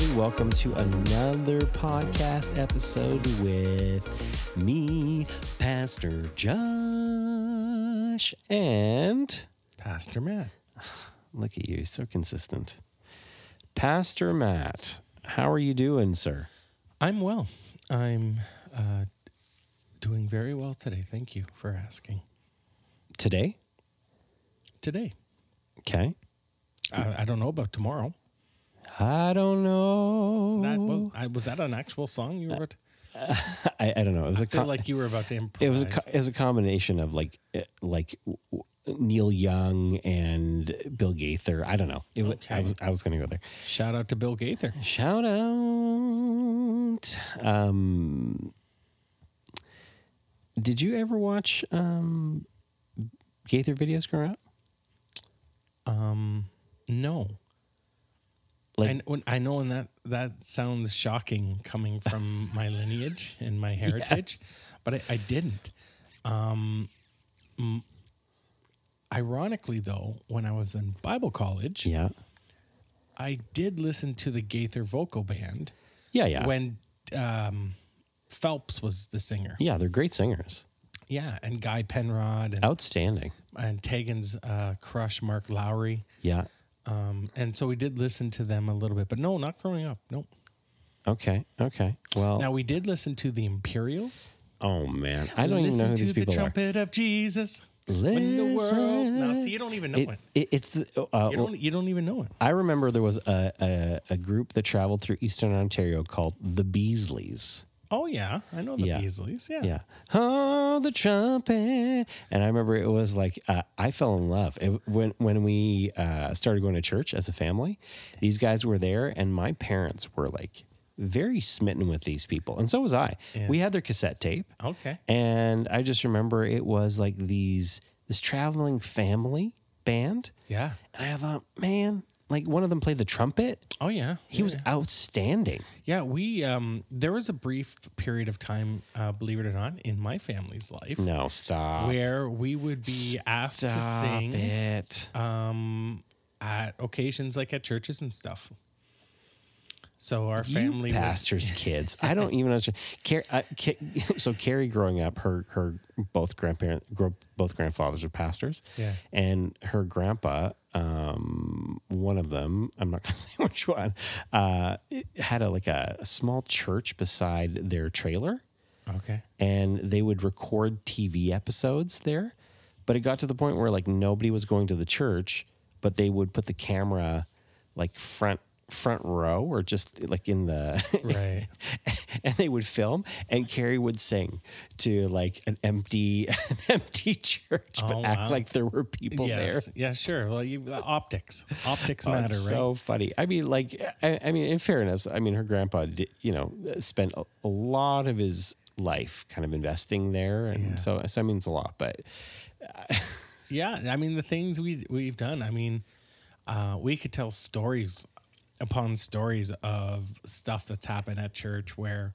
everybody. Welcome to another podcast episode with me, Pastor Josh, and Pastor Matt. look at you, so consistent. Pastor Matt, how are you doing, sir? I'm well. I'm uh, doing very well today. Thank you for asking. Today? Today, Okay. I, I don't know about tomorrow. I don't know. That was, I, was that an actual song you were? About I, I don't know. It was a I feel co- like you were about to improvise. it was a it was a combination of like eh, like Neil Young and Bill Gaither. I don't know. It wa- I was I was going to go there. Shout out to Bill Gaither. Shout out. Um, did you ever watch um, Gaither videos growing up? Um, no, Like- I, I know, and that that sounds shocking coming from my lineage and my heritage, but I, I didn't. Um, m- ironically, though, when I was in Bible college, Yeah. I did listen to the Gaither vocal band Yeah, yeah. when um, Phelps was the singer. yeah, they're great singers. Yeah, and Guy Penrod and, Outstanding. and Tegan's uh, crush, Mark Lowry. Yeah. Um, and so we did listen to them a little bit, but no, not growing up. Nope. Okay. Okay. Well, Now we did listen to the Imperials. oh man, I don't even know who to these the people are. trumpet of Jesus. When the world. Now, see, you don't even know it. It, it, it's the. Uh, You don't. You don't even know it. I remember there was a, a, a group that traveled through Eastern Ontario called the Beasleys. Oh yeah, I know the Yeah. Beasleys. Yeah. Yeah. Oh, the trumpet. And I remember it was like, uh, I fell in love. It, when, when we uh, started going to church as a family, these guys were there, and my parents were like very smitten with these people. And so was I. Yeah. We had their cassette tape. Okay. And I just remember it was like these, this traveling family band. Yeah. And I thought, man, like one of them played the trumpet. Oh yeah. He was outstanding. Yeah, we um there was a brief period of time, uh, believe it or not, in my family's life No, stop. where we would be asked to sing it. um at occasions like at churches and stuff. So our family you would- pastors' kids. I don't even understand. Car- uh, so Carrie, growing up, her her both grandparent, gro- both grandfathers are pastors. Yeah. and her grandpa, um, one of them, I'm not going to say which one, uh, had a like a, a small church beside their trailer, Okay. and they would record TV episodes there. But it got to the point where like nobody was going to the church, but they would put the camera like front front row or just like in the Right. and they would film and Carrie would sing to like an empty an empty church but Oh, act wow. like there were people yes. there. Yeah, sure. Well, you optics. Optics Oh, matter, right? so funny. I mean, like, I, I mean, in fairness, I mean, her grandpa, did, you know, spent a, a lot of his life kind of investing there, and Yeah. so so I mean, it's a lot. But Yeah, I mean the things we we've done. I mean, uh, we could tell stories upon stories of stuff that's happened at church. Where,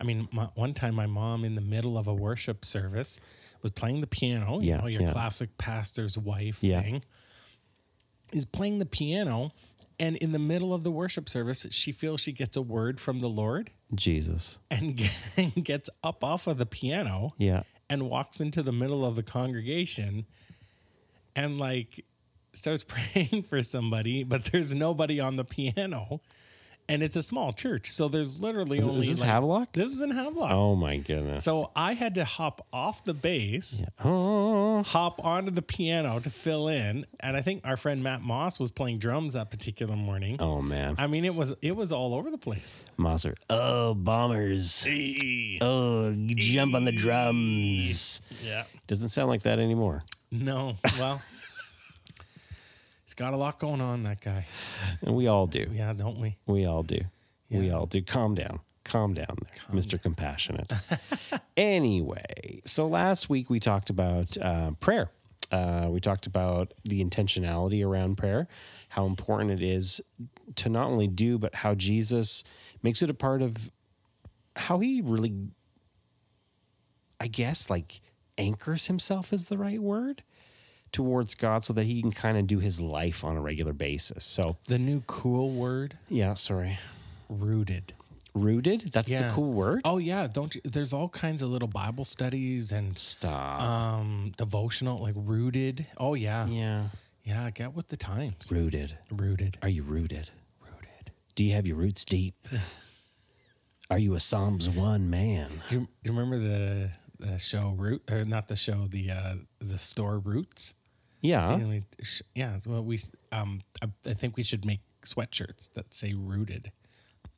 I mean, my, one time my mom in the middle of a worship service was playing the piano. You Yeah, know, your yeah. classic pastor's wife Yeah. thing. Is playing the piano, and in the middle of the worship service, she feels she gets a word from the Lord, Jesus, and gets up off of the piano yeah, and walks into the middle of the congregation and like starts praying for somebody, but there's nobody on the piano. And it's a small church. So there's literally Is, only is this like, Havelock? This was in Havelock. Oh my goodness! So I had to hop off the bass, oh, hop onto the piano to fill in. And I think our friend Matt Moss was playing drums that particular morning. oh man, I mean, it was it was all over the place. Moser. Oh, bombers. Oh, jump on the drums. Yeah. Doesn't sound like that anymore. No. Well, he's got a lot going on, that guy. And we all do. Yeah, don't we? We all do. We all do. Calm down. Calm down there, Mr. Compassionate. anyway, so last week we talked about uh, prayer. Uh, we talked about the intentionality around prayer, how important it is to not only do, but how Jesus makes it a part of how he really, I guess, like anchors himself is the right word towards God so that he can kind of do his life on a regular basis. So, The new cool word, yeah, sorry. rooted. Rooted? That's the cool word? Oh yeah, don't you? There's all kinds of little Bible studies and Stop. um devotional like rooted. Oh yeah, yeah. yeah. Get with the times. Rooted. Rooted. Are you rooted? Rooted. Do you have your roots deep? Are you a Psalms 1 man? Do you, you remember the the show Root or not the show the uh the store Roots? Yeah. And we, sh- yeah. Well, we um I, I think we should make sweatshirts that say rooted,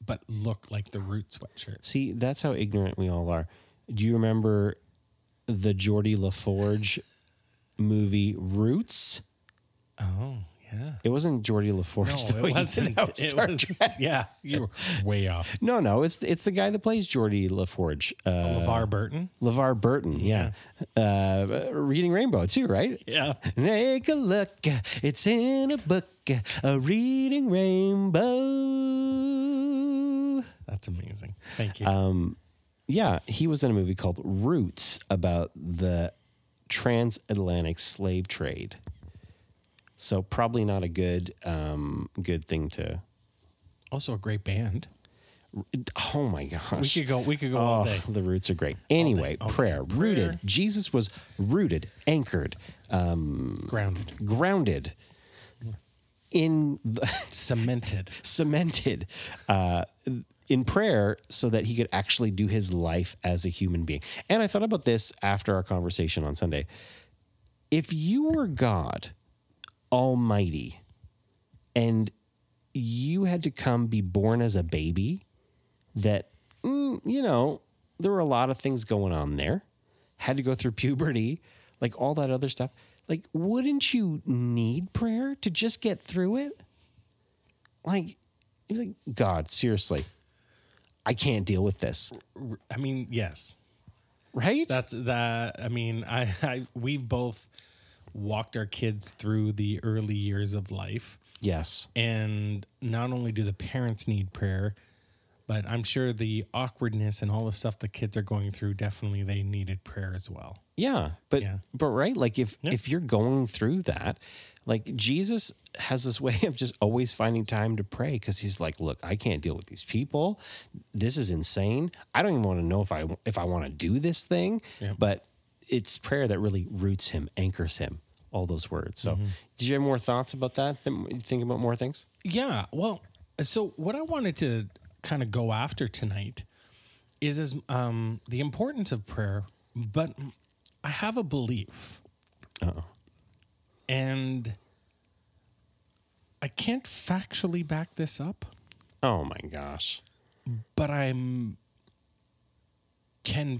but look like the root sweatshirt. See, that's how ignorant we all are. Do you remember the Geordi LaForge movie Roots? Oh yeah. It wasn't Geordi LaForge. No, though. it wasn't. It Star was, Trek. yeah, you were way off. No, no, it's it's the guy that plays Geordi LaForge. Uh, LeVar Burton. LeVar Burton, yeah. Uh, Reading Rainbow, too, right? Yeah. Take a look, it's in a book, a Reading Rainbow. That's amazing. Thank you. Um, yeah, he was in a movie called Roots about the transatlantic slave trade. So probably not a good um, good thing to. also a great band. Oh my gosh. We could go. We could go Oh, all day. the roots are great. Anyway, Okay, prayer, prayer. rooted. Jesus was rooted, anchored, um, Grounded, grounded in the, cemented. cemented uh, in prayer so that he could actually do his life as a human being. And I thought about this after our conversation on Sunday. If you were God Almighty and you had to come be born as a baby, that, mm, you know, there were a lot of things going on there, had to go through puberty, like all that other stuff. Like, wouldn't you need prayer to just get through it? Like, he's like, God, seriously, I can't deal with this. I mean, yes. Right? That's that. I mean, I, I we've both walked our kids through the early years of life, yes. and not only do the parents need prayer, but I'm sure the awkwardness and all the stuff the kids are going through definitely they needed prayer as well. Yeah, but Yeah. but right, like if Yeah. if you're going through that, like Jesus has this way of just always finding time to pray because he's like, look, I can't deal with these people. This is insane. I don't even want to know if I if I want to do this thing. Yeah. But it's prayer that really roots him, anchors him. All those words. So, Mm-hmm. did you have more thoughts about that? Think about more things? Yeah. Well, so what I wanted to kind of go after tonight is as um, the importance of prayer, but I have a belief, Uh-oh. and I can't factually back this up, Oh my gosh. but I'm can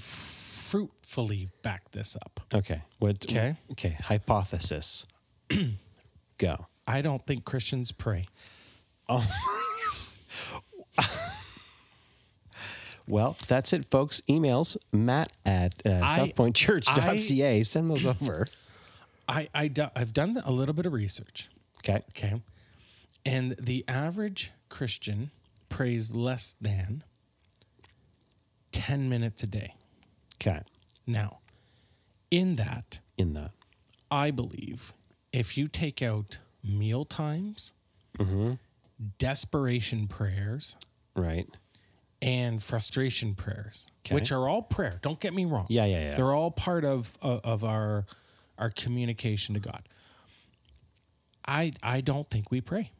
fruitfully back this up. Okay. What? Okay. Okay. Hypothesis. Go. I don't think Christians pray. Oh. Well, that's it, folks. Emails, matt at uh, I- southpointchurch.ca. Send those over. I, I do, I've done a little bit of research. Okay. Okay. And the average Christian prays less than 10 minutes a day. Okay. Now, in that, In that. I believe if you take out meal times, mm-hmm. desperation prayers, Right. and frustration prayers, Okay. which are all prayer. Don't get me wrong. Yeah, yeah, yeah. They're all part of of, of our our communication to God. I I don't think we pray.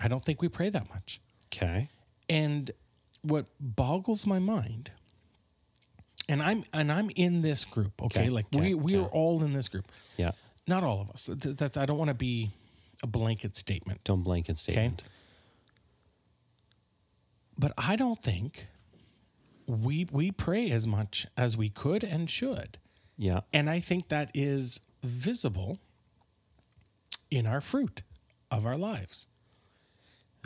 I don't think we pray that much. Okay. And what boggles my mind, and I'm and I'm in this group, okay? Okay, Like okay, we we are all in this group. Yeah. Not all of us. That's I don't want to be a blanket statement. Don't blanket statement. But I don't think we we pray as much as we could and should. Yeah. And I think that is visible in our fruit of our lives.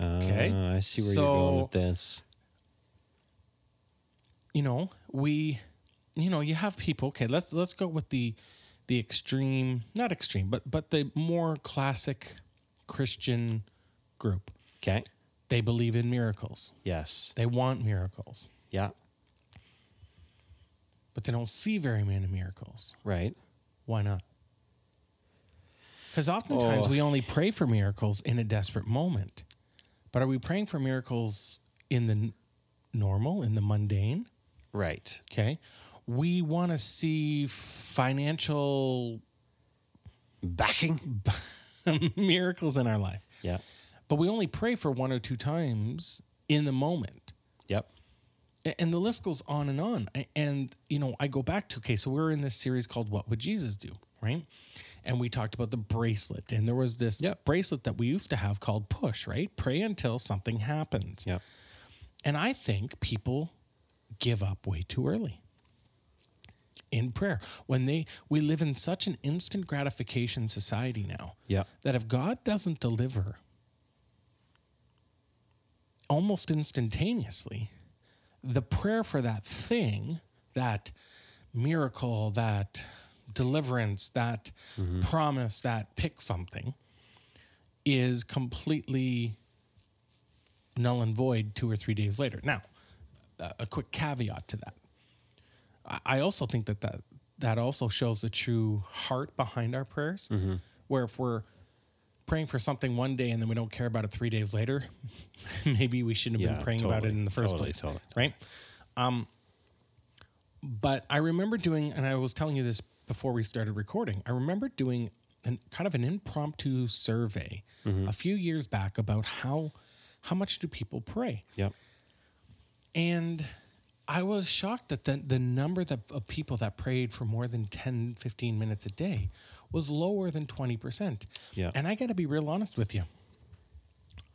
Okay. Uh, I see where you're going with this. You know, we you know, you have people, okay, let's let's go with the the extreme, not extreme, but but the more classic Christian group. Okay. They believe in miracles. Yes. They want miracles, Yeah. but they don't see very many miracles. Right. Why not? Because oftentimes Oh. we only pray for miracles in a desperate moment. But are we praying for miracles in the normal, in the mundane. Right. Okay. We want to see financial Backing. miracles in our life, Yeah. but we only pray for one or two times in the moment. Yep. And the list goes on and on. And, you know, I go back to, okay, so we're in this series called What Would Jesus Do? Right. And we talked about the bracelet. And there was this Yep. bracelet that we used to have called push, right? Pray until something happens. Yep. And I think people give up way too early in prayer. When they we live in such an instant gratification society now Yep. that if God doesn't deliver almost instantaneously, the prayer for that thing, that miracle, that deliverance, that mm-hmm. promise, that pick something is completely null and void two or three days later. Now, a quick caveat to that. I- also think that that, that also shows the true heart behind our prayers, where if we're praying for something one day and then we don't care about it three days later, maybe we shouldn't have Yeah, been praying about it in the first totally, place, totally. right? Um, but I remember doing, and I was telling you this before we started recording. I remember doing an kind of an impromptu survey Mm-hmm. a few years back about how how much do people pray, Yep. and I was shocked that the, the number that, of people that prayed for more than 10, 15 minutes a day was lower than 20%. Yeah. And I got to be real honest with you.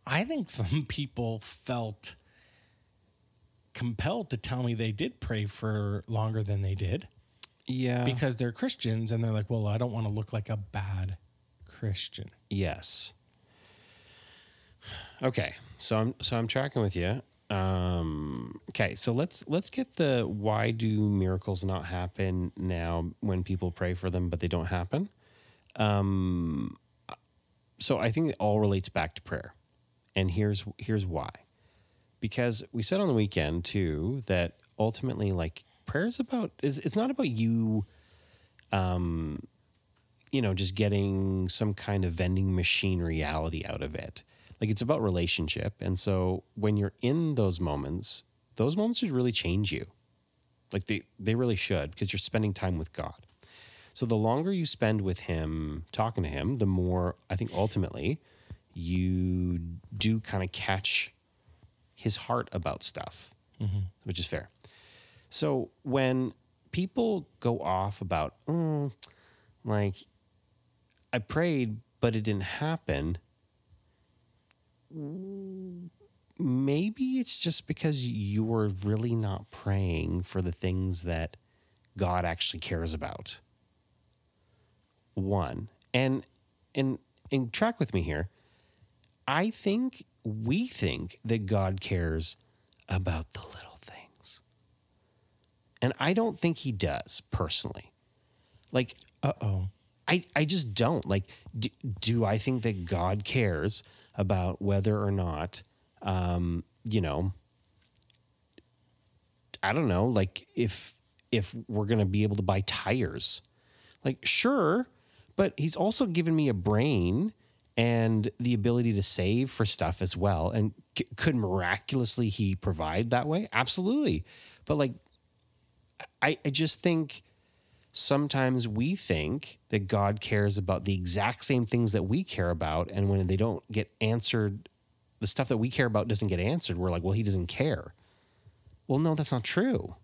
I think some people felt compelled to tell me they did pray for longer than they did Yeah. because they're Christians and they're like, well, I don't want to look like a bad Christian. Yes. Okay, so I'm so I'm tracking with you. Um, okay, so let's let's get the why do miracles not happen now when people pray for them but they don't happen. Um, so I think it all relates back to prayer, and here's here's why. Because we said on the weekend too that ultimately, like prayer is about is it's not about you um, you know, just getting some kind of vending machine reality out of it. Like it's about relationship. And so when you're in those moments, those moments should really change you. Like they, they really should because you're spending time with God. So the longer you spend with Him, talking to Him, the more I think ultimately you do kind of catch His heart about stuff, which is fair. So when people go off about, "Mm, like, I prayed, but it didn't happen. Maybe it's just because you were really not praying for the things that God actually cares about. One. And and and track with me here. I think we think that God cares about the little things. And I don't think he does personally. Like Uh oh. I, I just don't like do, do i think that god cares about whether or not um you know i don't know like if if we're gonna be able to buy tires. Like sure but he's also given me a brain and the ability to save for stuff as well. And c- could miraculously he provide that way? Absolutely. But like i i just think sometimes we think that God cares about the exact same things that we care about. And when they don't get answered, the stuff that we care about doesn't get answered, we're like, well, he doesn't care. Well, no, that's not true.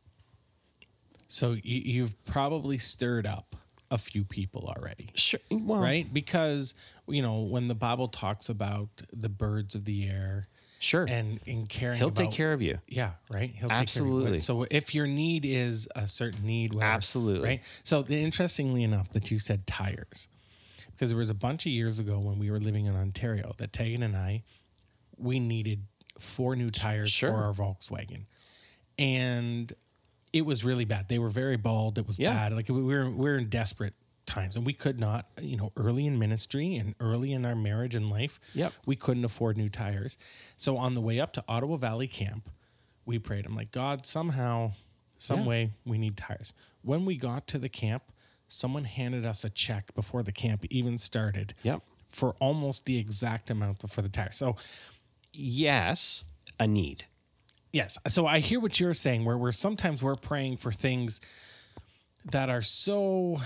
So you, you've probably stirred up a few people already. Sure. Well, right? Because you know when the Bible talks about the birds of the air Sure. and in caring, He'll take care of you. Yeah, right. He'll take Absolutely. Care of you. So if your need is a certain need, whatever, Absolutely. right. So the, interestingly enough, that you said tires, because there was a bunch of years ago when we were living in Ontario that Tegan and I, we needed four new tires Sure. for our Volkswagen, and it was really bad. They were very bald. It was Yeah. bad. Like we were we were in desperate times, and we could not, you know, early in ministry and early in our marriage and life, Yep. we couldn't afford new tires. So on the way up to Ottawa Valley Camp, we prayed. I'm like, God, somehow, some Yeah. way, we need tires. When we got to the camp, someone handed us a check before the camp even started. Yep. For almost the exact amount for the tires. So Yes, a need. Yes. So I hear what you're saying, where we're sometimes we're praying for things that are so.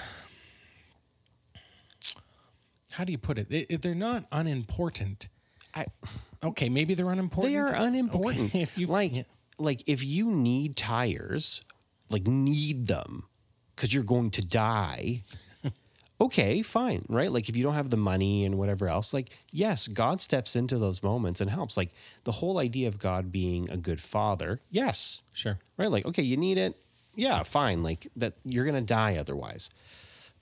How do you put it? They- they're not unimportant. I, Okay, maybe they're unimportant. they are unimportant. Okay, if you like, yeah. like if you need tires, like need them because you're going to die. okay, fine, right? Like if you don't have the money and whatever else, like yes, God steps into those moments and helps. Like the whole idea of God being a good father, yes, Sure. right? Like, okay, you need it. Yeah, fine. Like that, you're going to die otherwise.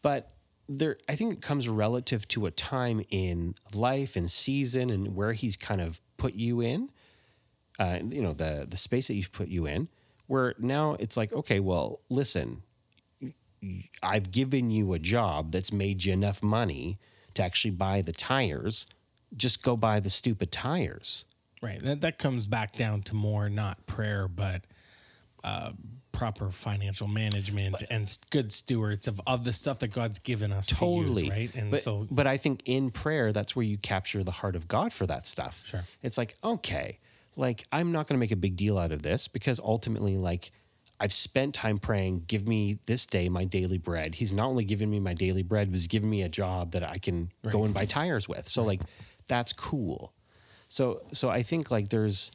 But there, I think it comes relative to a time in life and season and where he's kind of put you in, uh, you know, the, the space that you've put you in, where now it's like, okay, well, listen, I've given you a job that's made you enough money to actually buy the tires. Just go buy the stupid tires. Right. That that comes back down to more not prayer, but uh, proper financial management and good stewards of, of the stuff that God's given us totally to use, right? And but, so but i think in prayer that's where you capture the heart of god for that stuff. Sure. it's like okay like i'm not going to make a big deal out of this because ultimately like i've spent time praying give me this day my daily bread. He's not only given me my daily bread but he's giving me a job that i can go and buy tires with. So like that's cool. So so i think like there's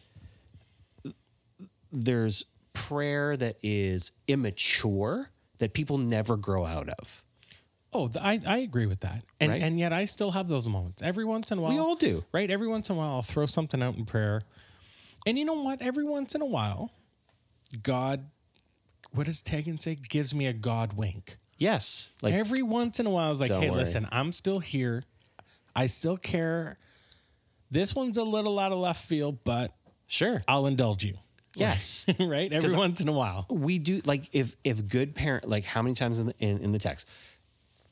there's prayer that is immature that people never grow out of Oh, I, I agree with that. And Right? and yet I still have those moments. Every once in a while. We all do. Right? Every once in a while I'll throw something out in prayer. And you know what? Every once in a while, God what does Tegan say? Gives me a God wink. Yes. Like Every once in a while I was like, hey, worry. listen, I'm still here. I still care. This one's a little out of left field, but sure. I'll indulge you. Yes. right? Every once in a while. we do like if if good parent like how many times in the in, in the text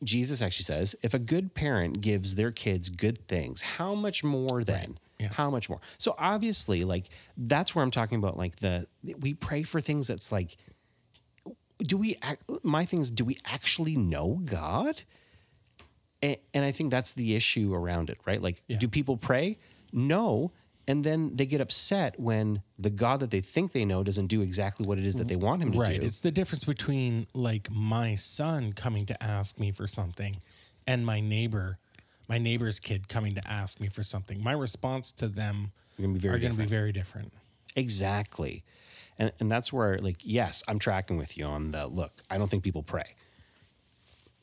Jesus actually says if a good parent gives their kids good things, how much more then? Yeah. How much more? So obviously like that's where I'm talking about like the we pray for things that's like do we ac- my things do we actually know God? And, and I think that's the issue around it, right? Like, Yeah. do people pray? No. And then they get upset when the God that they think they know doesn't do exactly what it is that they want him to Right. do. Right. It's the difference between like my son coming to ask me for something and my neighbor, my neighbor's kid coming to ask me for something. My response to them Gonna are going to be very different. Exactly. And and that's where like yes, I'm tracking with you on the look. I don't think people pray.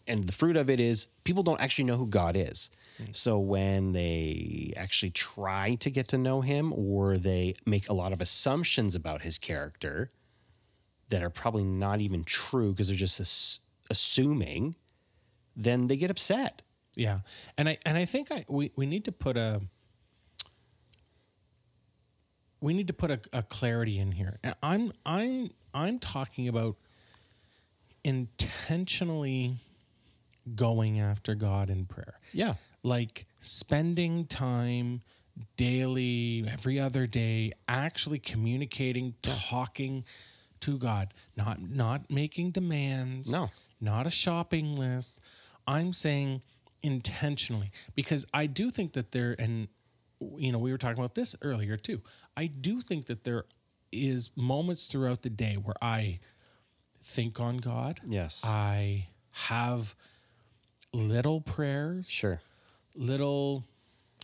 And the fruit of it is people don't actually know who God is. Mm. So when they actually try to get to know him or they make a lot of assumptions about his character that are probably not even true because they're just ass- assuming, then they get upset. Yeah. And I and I think I we, we need to put a we need to put a, a clarity in here. And I'm I'm I'm talking about intentionally going after God in prayer. Yeah. Like spending time daily, every other day, actually communicating, talking to God, not not making demands, No. not a shopping list. I'm saying intentionally because I do think that there and you know we were talking about this earlier too. I do think that there is moments throughout the day where I think on God. Yes. I have little prayers, sure. Little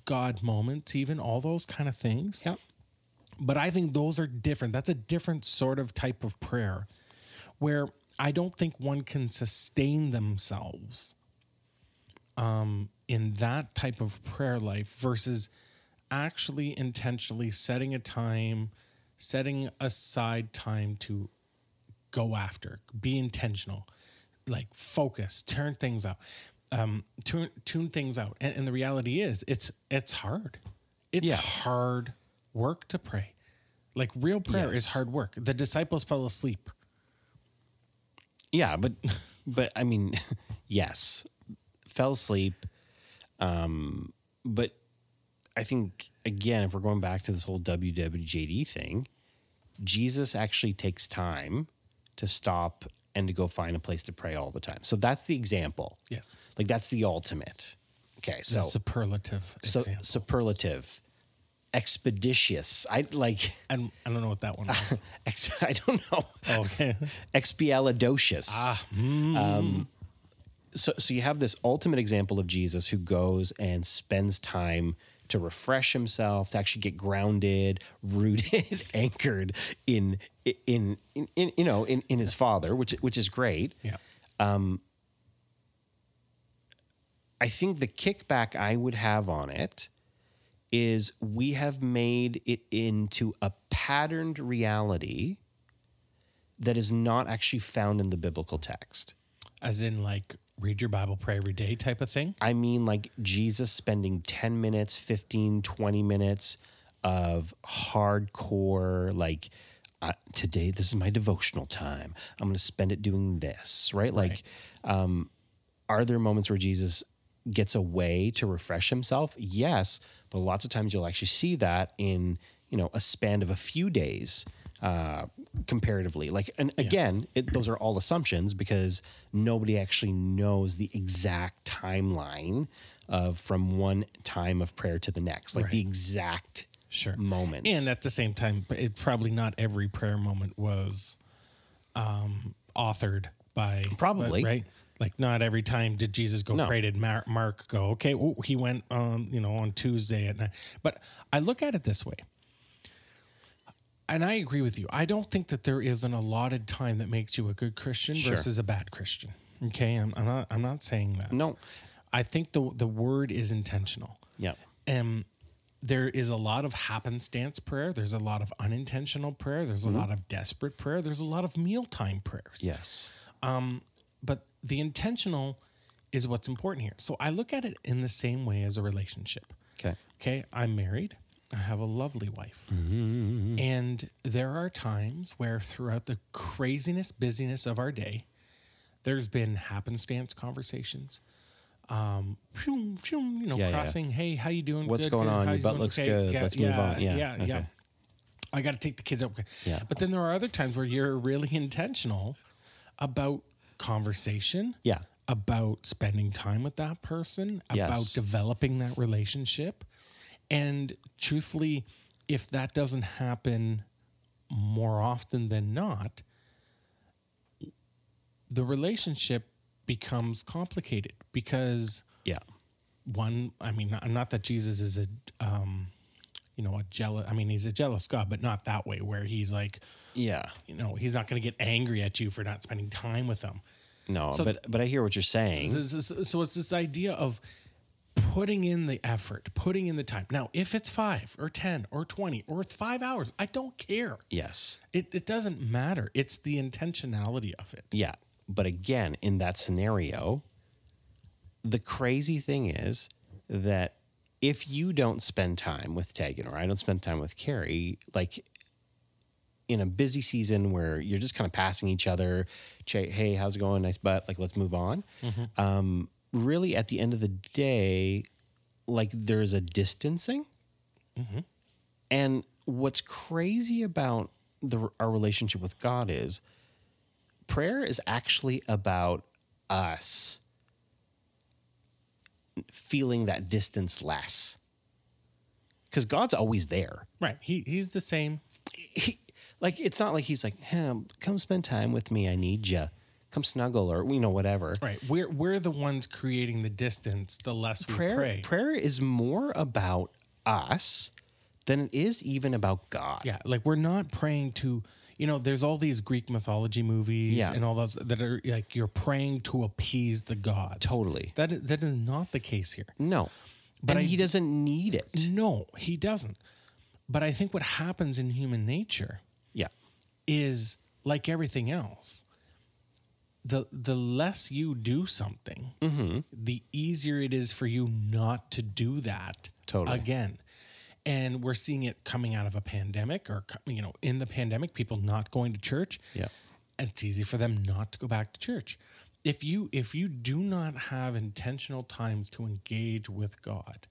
God moments, even all those kind of things. Yep. But I think those are different. That's a different sort of type of prayer where I don't think one can sustain themselves um, in that type of prayer life versus actually intentionally setting a time, setting aside time to go after, be intentional, like focus, turn things out, um, tune tune things out. And, and the reality is, it's it's hard. It's Yeah. hard work to pray. Like real prayer is hard work. The disciples fell asleep. Yeah, but but I mean, yes, fell asleep. Um, but I think again, if we're going back to this whole WWJD thing, Jesus actually takes time to stop and to go find a place to pray all the time. So that's the example. Yes. Like that's the ultimate. Okay, so the superlative so example. superlative. expeditious. I like. I don't, I don't know what that one is. Ex, I don't know. okay. Expialidocious. Ah, Um, so, so you have this ultimate example of Jesus who goes and spends time to refresh himself, to actually get grounded, rooted, anchored in, in, in, in you know, in, in his Father, which, which is great. Yeah. Um, I think the kickback I would have on it is we have made it into a patterned reality that is not actually found in the biblical text. As in, like, read your Bible, pray every day type of thing. I mean, like Jesus spending 10 minutes, 15, 20 minutes of hardcore, like, uh, today, this is my devotional time. I'm going to spend it doing this, right? Like, um, are there moments where Jesus gets away to refresh himself? Yes, but lots of times you'll actually see that in, you know, a span of a few days. Uh, comparatively, like, and again, it, those are all assumptions because nobody actually knows the exact timeline of from one time of prayer to the next, like the exact Sure. moments. And at the same time, it probably not every prayer moment was um, authored by Probably. right. Like not every time did Jesus go No. pray did Mar- Mark go okay oh, he went on you know on Tuesday at night. But I look at it this way, and I agree with you. I don't think that there is an allotted time that makes you a good Christian Sure. versus a bad Christian. Okay, I'm, I'm not I'm not saying that. no, I think the the word is intentional yeah, um, there is a lot of happenstance prayer. There's a lot of unintentional prayer. There's a lot of desperate prayer. There's a lot of mealtime prayers. yes, Um, But the intentional is what's important here. So I look at it in the same way as a relationship. okay, Okay, I'm married. I have a lovely wife. Mm-hmm, mm-hmm, mm-hmm. And there are times where, throughout the craziness, busyness of our day, there's been happenstance conversations. Um, you know, Yeah, yeah. crossing. Hey, how you doing? What's Good, going good. on? Your you butt doing? looks Okay, good. yeah, Let's move on. Yeah, yeah, okay. yeah. I got to take the kids out. Yeah. But then there are other times where you're really intentional about conversation yeah, about spending time with that person, about Yes. developing that relationship. And truthfully, if that doesn't happen more often than not, the relationship becomes complicated because yeah, one, I mean, not, not that Jesus is a, um, you know, a jealous, I mean, he's a jealous God, but not that way where he's like, yeah. you know, he's not going to get angry at you for not spending time with him. No, So but but I hear what you're saying. This is- so it's this idea of putting in the effort, putting in the time. Now, if it's five or 10 or 20 or five hours, I don't care. yes, It, it doesn't matter. It's the intentionality of it. yeah. But again, in that scenario, the crazy thing is that if you don't spend time with Tegan or I don't spend time with Carrie, like in a busy season where you're just kind of passing each other, hey, how's it going? Nice butt. Like, let's move on. Um, really, at the end of the day, like there's a distancing. Mm-hmm. And what's crazy about the, our relationship with God is prayer is actually about us feeling that distance less. Because God's always there. Right. He, he's the same. He, like it's not like he's like, hey, come spend time with me. I need you. Come snuggle or you know whatever. Right. We're, we're the ones creating the distance the less we Prayer pray. prayer is more about us than it is even about God. Yeah, like we're not praying to, you know, there's all these Greek mythology movies Yeah. and all those that are like you're praying to appease the gods. Totally. That is, that is not the case here. No. But and I he doesn't need it. No, he doesn't. But I think what happens in human nature Yeah. is like everything else. The the less you do something, Mm-hmm. the easier it is for you not to do that Totally. again. And we're seeing it coming out of a pandemic or you know, in the pandemic people not going to church. Yeah. It's easy for them not to go back to church. If you if you do not have intentional times to engage with God,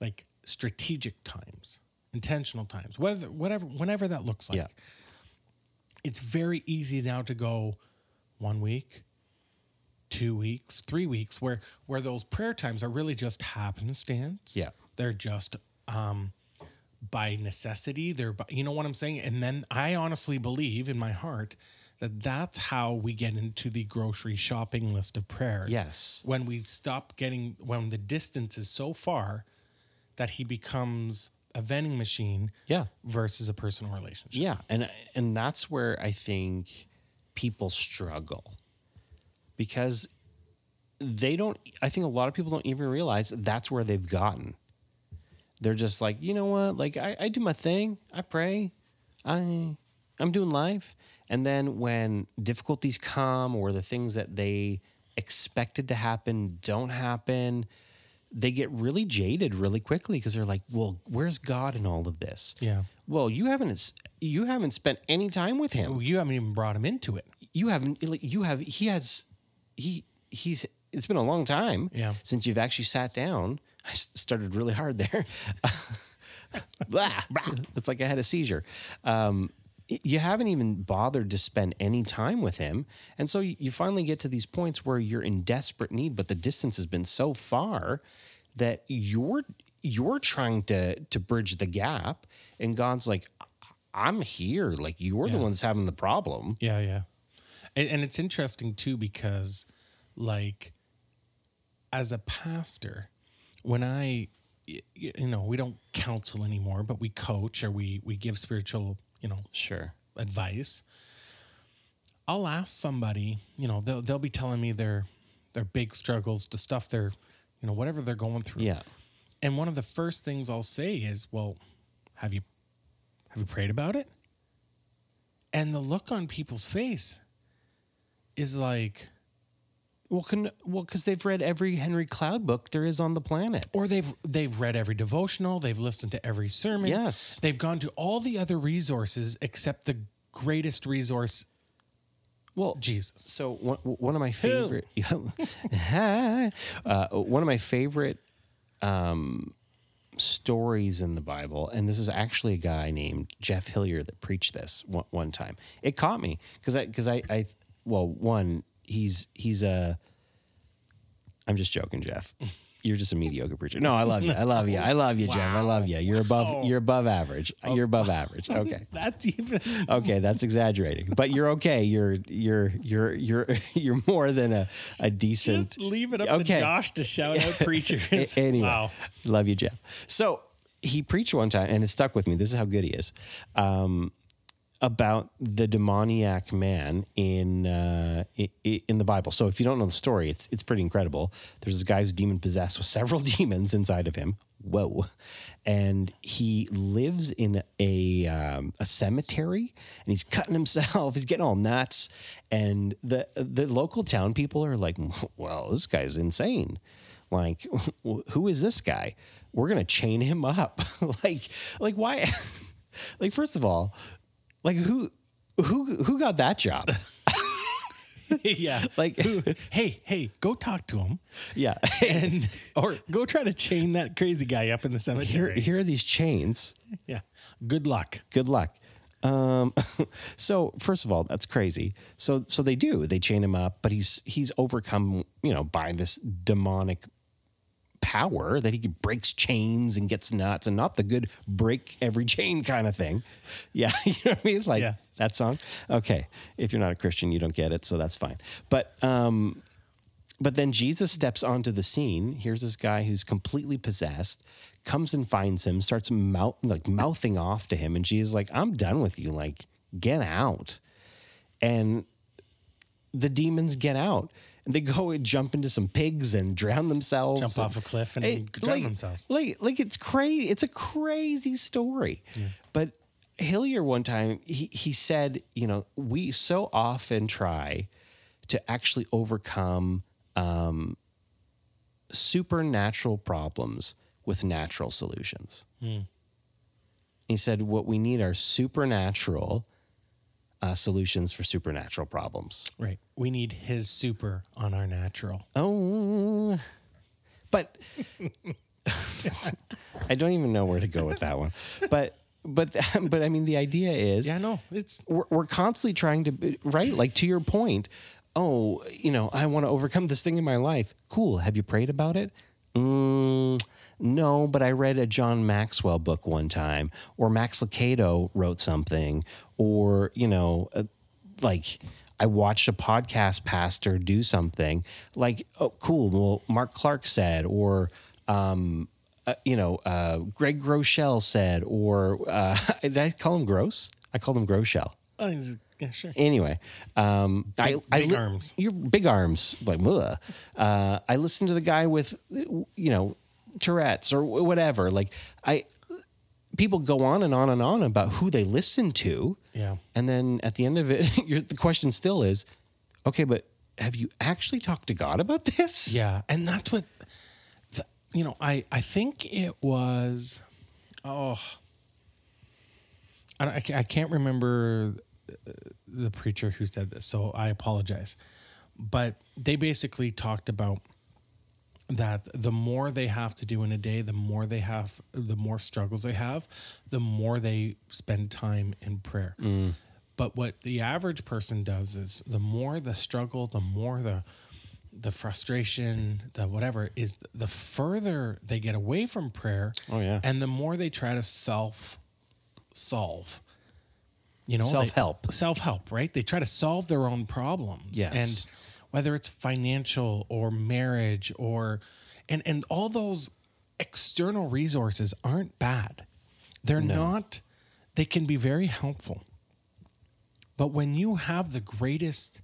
like strategic times, intentional times, whatever whatever whenever that looks like. Yeah. It's very easy now to go one week, two weeks, three weeks, where where those prayer times are really just happenstance. Yeah. They're just um, by necessity. They're, by, you know what I'm saying? And then I honestly believe in my heart that that's how we get into the grocery shopping list of prayers. Yes. When we stop getting, when the distance is so far that he becomes a vending machine Yeah. versus a personal relationship. Yeah, and and that's where I think people struggle because they don't. I think a lot of people don't even realize that's where they've gotten. They're just like, you know what? Like I, I do my thing. I pray. I I'm doing life, and then when difficulties come or the things that they expected to happen don't happen. They get really jaded really quickly because they're like, "Well, where's God in all of this?" Yeah. Well, you haven't you haven't spent any time with him. You haven't even brought him into it. You haven't you have he has he he's it's been a long time Yeah. since you've actually sat down. I started really hard there. Blah, blah. It's like I had a seizure. Um, you haven't even bothered to spend any time with him, and so you finally get to these points where you're in desperate need, but the distance has been so far that you're you're trying to to bridge the gap, and God's like, "I'm here. Like you're the Yeah. ones having the problem." Yeah, yeah. And, and it's interesting too because, like, as a pastor, when I you know, we don't counsel anymore, but we coach or we we give spiritual, you know, Sure. advice. I'll ask somebody, you know, they'll they'll be telling me their their big struggles, the stuff they're, you know, whatever they're going through. Yeah. And one of the first things I'll say is, "Well, have you have you prayed about it?" And the look on people's face is like, Well, can, well, because they've read every Henry Cloud book there is on the planet. or they've they've read every devotional, they've listened to every sermon. Yes. They've gone to all the other resources except the greatest resource, Well, Jesus. So one, one of my favorite, uh, one of my favorite um, stories in the Bible, and this is actually a guy named Jeff Hillier that preached this one, one time. It caught me because I because I, I well one he's he's a I'm just joking, Jeff. You're just a mediocre preacher. No, I love you. I love you. I love you, Jeff. I love you. You're above. You're above average. You're above average. Okay. That's even Okay, that's exaggerating, but you're okay. You're you're you're you're you're more than a, a decent. just leave it up Okay. to Josh to shout out preachers. Anyway, Wow. love you, Jeff. So he preached one time, and it stuck with me. This is how good he is. Um, about the demoniac man in uh, in the Bible. So if you don't know the story, it's it's pretty incredible. There's this guy who's demon possessed with several demons inside of him. Whoa, and he lives in a um, a cemetery, and he's cutting himself. He's getting all nuts, and the the local town people are like, "Well, this guy's insane." Like, who is this guy? We're gonna chain him up. like, like why? like, first of all, like who, who, who got that job? yeah. Like, Hey, hey, go talk to him yeah. and or go try to chain that crazy guy up in the Here, cemetery. here are these chains. Yeah. Good luck. Good luck. Um, so first of all, that's crazy. So, so they do. They chain him up, but he's he's overcome, you know, by this demonic power that he breaks chains and gets nuts, and not the good break every chain kind of thing. Yeah, you know what I mean? Like Yeah. that song. Okay, if you're not a Christian, you don't get it, so that's fine. But um, but then Jesus steps onto the scene. Here's this guy who's completely possessed, comes and finds him, starts mouth, like mouthing off to him, and Jesus is like, "I'm done with you. Like, get out." And the demons get out. And they go and jump into some pigs and drown themselves. Jump and- off a cliff and It- drown like, themselves. Like, like it's crazy. It's a crazy story. But Hillier one time he he said, you know, we so often try to actually overcome um, supernatural problems with natural solutions. He said, what we need are supernatural uh, solutions for supernatural problems. Right. We need his super on our natural. Oh, but I don't even know where to go with that one. But but but I mean, the idea is Yeah, no, it's we're, we're constantly trying to right like to your point oh you know i want to overcome this thing in my life cool have you prayed about it Mm, no, but I read a John Maxwell book one time, or Max Lucado wrote something, or, you know, uh, like I watched a podcast pastor do something like, oh, cool. Well, Mark Clark said, or, um, uh, you know, uh, Greg Groeschel said, or uh, did I call him Gross? I called him Groeschel. Oh, he's- yeah, sure. Anyway, um, I, I big li- arms. Your big arms, like uh, I listened to the guy with, you know, Tourette's or whatever. Like I, people go on and on and on about who they listen to, Yeah. and then at the end of it, the question still is, okay, but have you actually talked to God about this? Yeah, and that's what the, you know. I I think it was. Oh, I, I can't remember the preacher who said this, so I apologize. But they basically talked about that the more they have to do in a day, the more they have, the more struggles they have, the more they spend time in prayer. Mm. But what the average person does is the more the struggle, the more the the frustration, the whatever is the further they get away from prayer. Oh, yeah. And the more they try to self solve. You know, Self-help. self-help, right? They try to solve their own problems. Yes. And whether it's financial or marriage or and and all those external resources aren't bad. They're not they can be very helpful. But when you have the greatest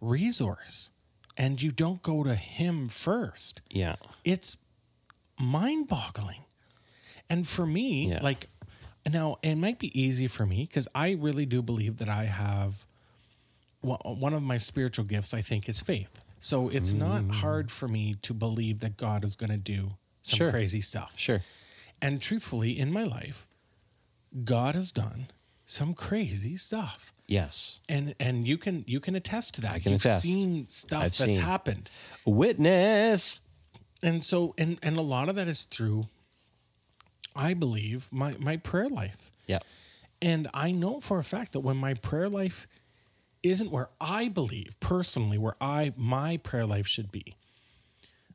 resource and you don't go to him first, Yeah. it's mind boggling. And for me, Yeah. like now it might be easy for me because I really do believe that I have one one of my spiritual gifts, I think, is faith. So it's not mm. hard for me to believe that God is going to do some Sure. crazy stuff. Sure. And truthfully, in my life, God has done some crazy stuff. Yes. And and you can you can attest to that. I can You've attest. seen stuff I've that's seen. happened. Witness. and so and and a lot of that is through i believe my my prayer life Yeah. and i know for a fact that when my prayer life isn't where i believe personally where i my prayer life should be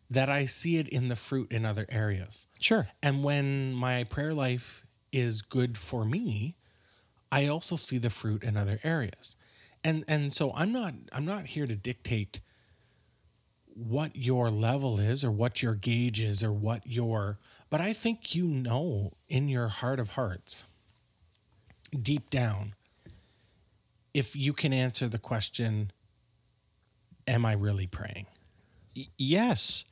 that i see it in the fruit in other areas Sure. and when my prayer life is good for me i also see the fruit in other areas and and so i'm not i'm not here to dictate what your level is or what your gauge is or what your but i think you know in your heart of hearts deep down if you can answer the question am i really praying Y- yes.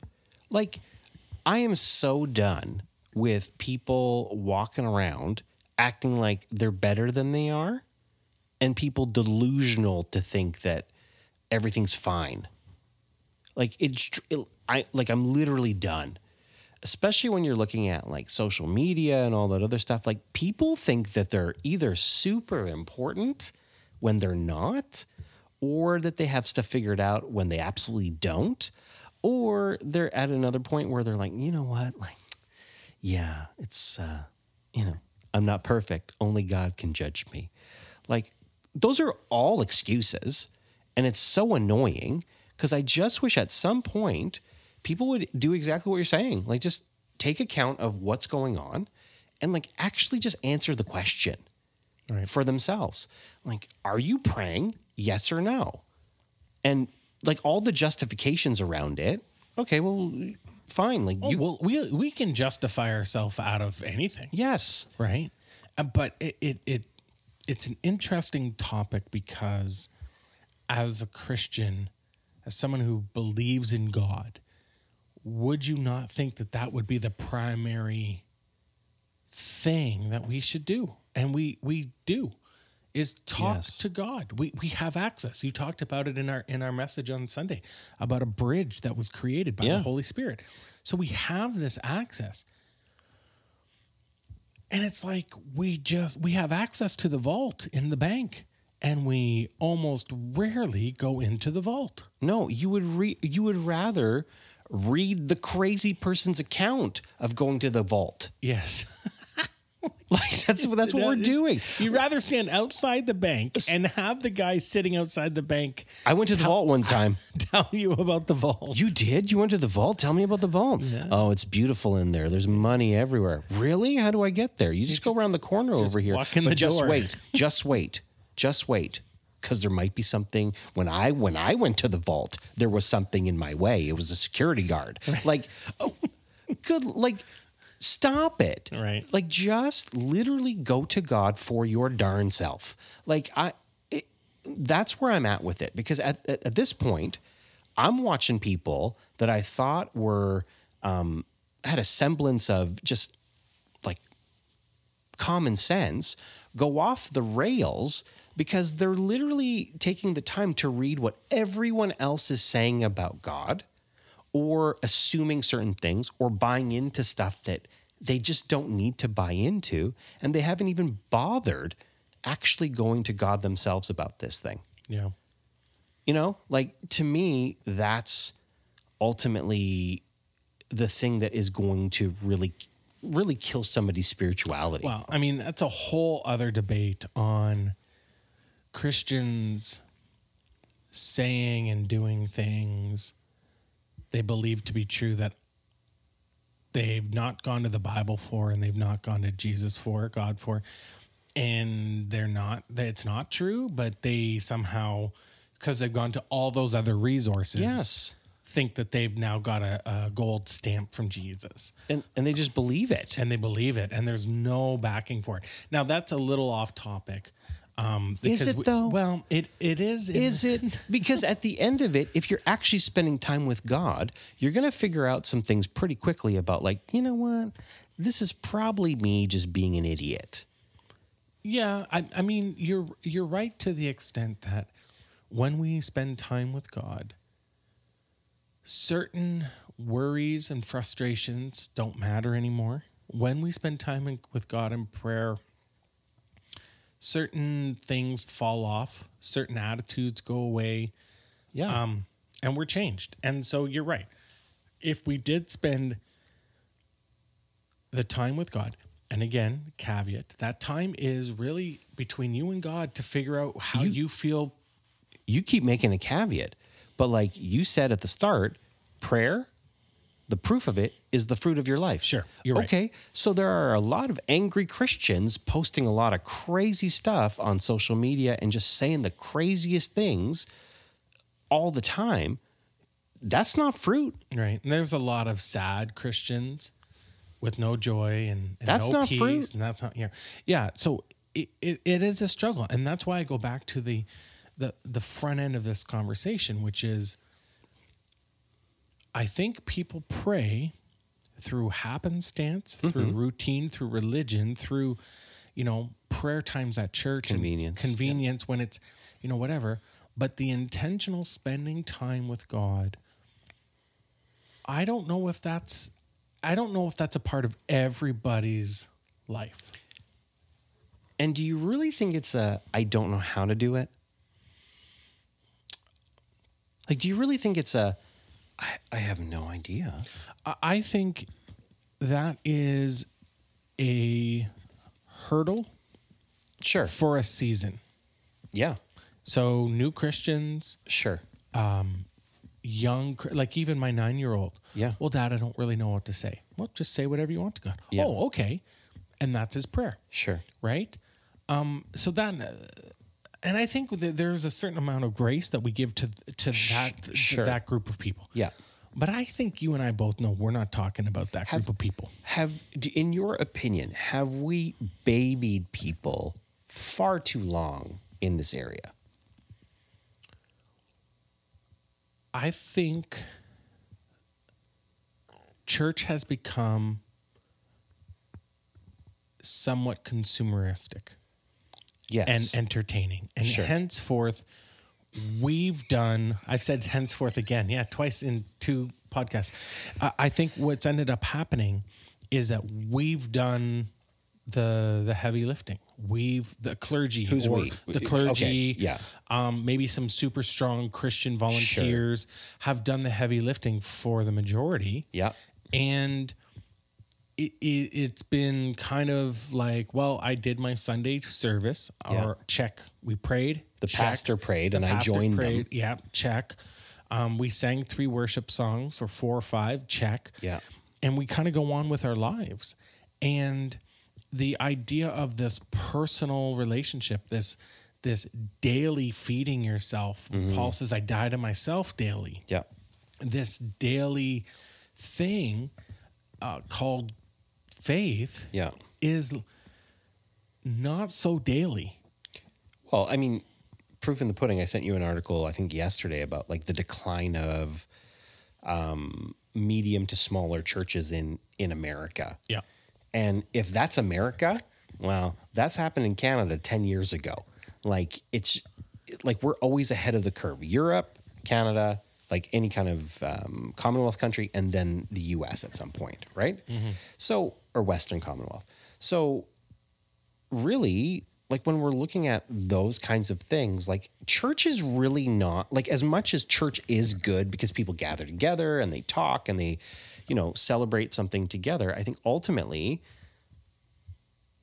Like, I am so done with people walking around acting like they're better than they are and people delusional to think that everything's fine. Like, it's, it, I, like, I'm literally done. Especially when you're looking at like social media and all that other stuff. Like, people think that they're either super important when they're not, or that they have stuff figured out when they absolutely don't, or they're at another point where they're like, you know what, like, yeah, it's, uh, you know, I'm not perfect. Only God can judge me. Like, those are all excuses, and it's so annoying because I just wish at some point people would do exactly what you're saying, like just take account of what's going on, and like actually just answer the question Right. for themselves. Like, are you praying? Yes or no? And like all the justifications around it. Okay, well, fine. Like Oh, you, well, we we can justify ourselves out of anything, yes, right? Uh, but it, it it it's an interesting topic because as a Christian, as someone who believes in God, would you not think that that would be the primary thing that we should do? And we we do is talk Yes. to God. We we have access. You talked about it in our in our message on Sunday about a bridge that was created by Yeah. the Holy Spirit. So we have this access. And it's like we just we have access to the vault in the bank and we almost rarely go into the vault. no, you would re- you would rather read the crazy person's account of going to the vault. Yes. Like that's that's what we're doing. You'd rather stand outside the bank and have the guy sitting outside the bank I went to the vault one time. tell you about the vault. You did? You went to the vault? Tell me about the vault. Oh, it's beautiful in there. There's money everywhere. Really? How do I get there? You just go around the corner over here. walk in But the just door. wait. Just wait. Just wait. Because there might be something. When I when I went to the vault, there was something in my way. It was a security guard. Like, oh, good. Like, stop it. Right. Like, just literally go to God for your darn self. Like, I. It, that's where I'm at with it because at, at, at this point, I'm watching people that I thought were um, had a semblance of just like common sense go off the rails because they're literally taking the time to read what everyone else is saying about God or assuming certain things or buying into stuff that they just don't need to buy into and they haven't even bothered actually going to God themselves about this thing. yeah. You know, like to me, that's ultimately the thing that is going to really, really kill somebody's spirituality. Well, I mean, that's a whole other debate on Christians saying and doing things they believe to be true that they've not gone to the Bible for and they've not gone to Jesus for, God for, and they're not, that it's not true, but they somehow, because they've gone to all those other resources, Yes. think that they've now got a, a gold stamp from Jesus and, and they just believe it. and they believe it, and there's no backing for it. Now that's a little off topic. Um, Is it, we- though? Well, it it is. Is it? Because at the end of it, if you're actually spending time with God, you're going to figure out some things pretty quickly about, like, you know what? This is probably me just being an idiot. Yeah, I, I mean, you're you're right to the extent that when we spend time with God, certain worries and frustrations don't matter anymore. When we spend time in, with God in prayer, certain things fall off, certain attitudes go away, Yeah. um, and we're changed. And so you're right. If we did spend the time with God, and again, caveat, that time is really between you and God to figure out how you, feel. you keep making a caveat, but like you said at the start, prayer, the proof of it is the fruit of your life. Sure, you're right. okay. So there are a lot of angry Christians posting a lot of crazy stuff on social media and just saying the craziest things all the time. That's not fruit. Right. And there's a lot of sad Christians with no joy and, and That's no not peace, fruit. and that's not yeah. Yeah. So it, it, it is a struggle. And that's why I go back to the the the front end of this conversation, which is I think people pray through happenstance, through Mm-hmm. routine, through religion, through, you know, prayer times at church and Convenience. convenience when it's, you know, whatever. But the intentional spending time with God, I don't know if that's I don't know if that's a part of everybody's life. And do you really think it's a I don't know how to do it? Like, do you really think it's a I, I have no idea? I- think that is a hurdle Sure. for a season. Yeah. So new Christians, Sure. Um, young, like even my nine year old. Yeah. Well, Dad, I don't really know what to say. Well, just say whatever you want to God. Yeah. Oh, okay. And that's his prayer, Sure. right? Um, so then, uh, and I think that there's a certain amount of grace that we give to to that to that group of people. Yeah. But I think you and I both know we're not talking about that group of people. Have, in your opinion, have we babied people far too long in this area? I think church has become somewhat consumeristic Yes. and entertaining. And Sure. henceforth, we've done, I've said henceforth again, yeah, twice in two podcasts. I I think what's ended up happening is that we've done the the heavy lifting. We've the clergy, Who's we? the Okay, clergy, yeah. um, maybe some super strong Christian volunteers have done the heavy lifting for the majority. yeah. And it, it, it's been kind of like, well, I did my Sunday service or Yeah. check. We prayed. The check. pastor prayed and I joined prayed, them. Yeah, check. Um, we sang three worship songs or four or five, check. Yeah. And we kind of go on with our lives. And the idea of this personal relationship, this this daily feeding yourself. Mm-hmm. Paul says, I die to myself daily Yeah. this daily thing uh, called faith Yeah. is not so daily. Well, I mean, proof in the pudding. I sent you an article, I think yesterday, about like the decline of um, medium to smaller churches in in America. Yeah. And if that's America, well, that's happened in Canada 10 years ago. Like it's like we're always ahead of the curve. Europe, Canada, like any kind of um, Commonwealth country, and then the US at some point, right? So, or Western Commonwealth. So, really, like when we're looking at those kinds of things, like church is really not like as much as church is good because people gather together and they talk and they, you know, celebrate something together. I think ultimately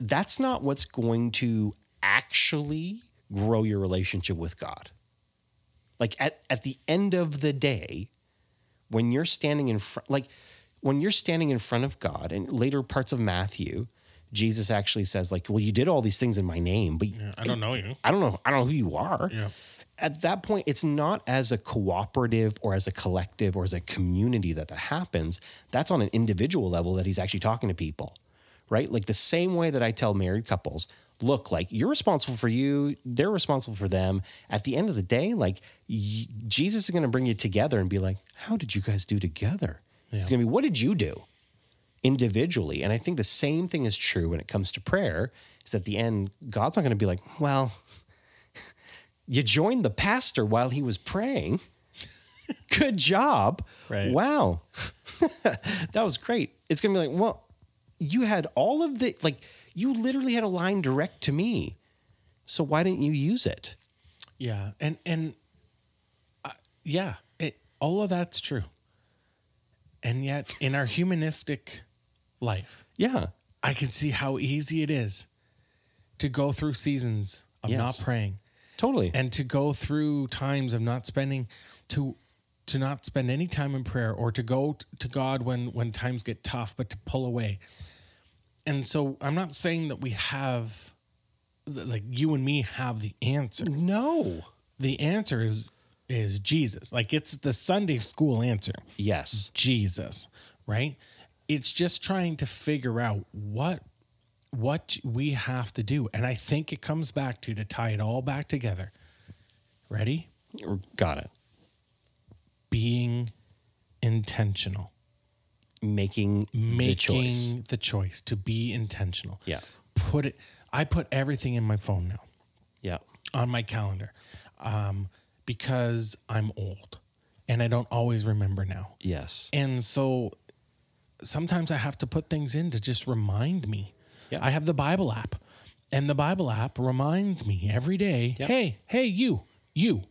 that's not what's going to actually grow your relationship with God. Like at, at the end of the day, when you're standing in front, like when you're standing in front of God and later parts of Matthew, Jesus actually says, like, well, you did all these things in my name, but I don't know you. I don't know, I don't know who you are. Yeah. At that point, it's not as a cooperative or as a collective or as a community that that happens. That's on an individual level that he's actually talking to people, right? Like the same way that I tell married couples, look, like you're responsible for you, they're responsible for them. At the end of the day, like y- Jesus is going to bring you together and be like, how did you guys do together? It's going to be, what did you do? individually. And I think the same thing is true when it comes to prayer, is at the end, God's not going to be like, well, you joined the pastor while he was praying. Good job. Right. Wow. that was great. It's going to be like, well, you had all of the, like, you literally had a line direct to me. So why didn't you use it? Yeah. And, and, uh, yeah, it, all of that's true. And yet, in our humanistic life, Yeah. I can see how easy it is to go through seasons of Yes. not praying Totally. and to go through times of not spending to to not spend any time in prayer or to go to God when when times get tough but to pull away. And so I'm not saying that we have like you and me have the answer. no. The answer is is Jesus. Like it's the Sunday school answer. Yes. Jesus, right? It's just trying to figure out what what we have to do. And I think it comes back to to tie it all back together. Ready? Got it. Being intentional. Making, Making the choice. the choice to be intentional. Yeah. Put it I put everything in my phone now. Yeah. on my calendar um, because I'm old and I don't always remember now. Yes. And so sometimes I have to put things in to just remind me. Yeah. I have the Bible app, and the Bible app reminds me every day Yep. hey, hey, you, you,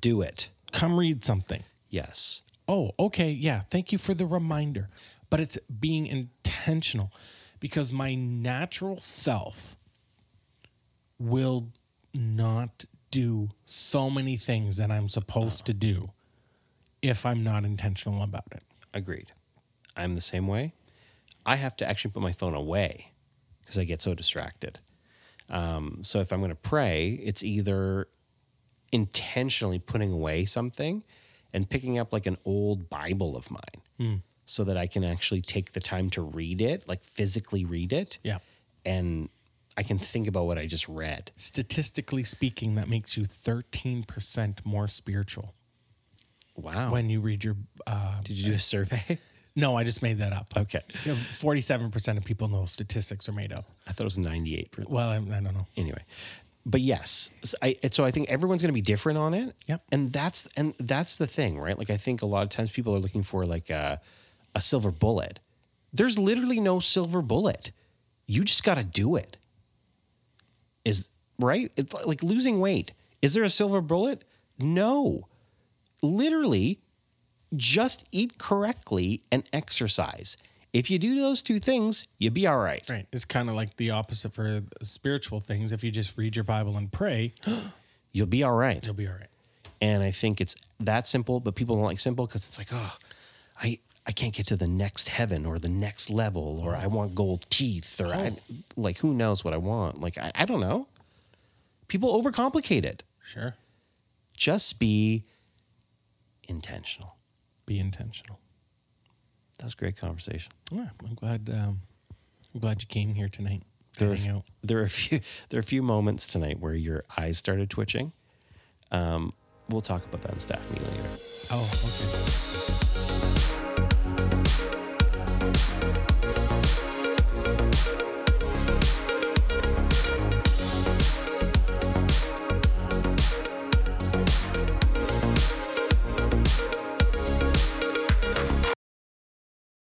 Do it. come read something. Yes. Oh, okay. Yeah. Thank you for the reminder. But it's being intentional because my natural self will not do so many things that I'm supposed to do if I'm not intentional about it. Agreed. I'm the same way. I have to actually put my phone away because I get so distracted. Um, so if I'm going to pray, it's either intentionally putting away something and picking up like an old Bible of mine so that I can actually take the time to read it, like physically read it. Yeah. And I can think about what I just read. Statistically speaking, that makes you 13% more spiritual Wow. when you read your. Uh, Did you do a survey? no, I just made that up. Okay. Yeah, 47% of people know statistics are made up. I thought it was 98%. Well, I, I don't know. anyway but yes so I, so I think everyone's going to be different on it Yep. and that's and that's the thing right like i think a lot of times people are looking for like a, a silver bullet there's literally no silver bullet you just got to do it is right it's like losing weight is there a silver bullet no literally just eat correctly and exercise If you do those two things, you'll be all right. Right. It's kind of like the opposite for spiritual things. If you just read your Bible and pray, You'll be all right. you'll be all right. And I think it's that simple, but people don't like simple because it's like, oh, I I can't get to the next heaven or the next level, or I want gold teeth, or I, like who knows what I want. Like I, I don't know. People overcomplicate it. Sure. Just be intentional. Be intentional. That's a great conversation. Yeah, I'm glad. Um, I'm glad you came here tonight. There are, hang out. there are a few there are a few moments tonight where your eyes started twitching. Um, we'll talk about that in staff meeting later. Oh, okay.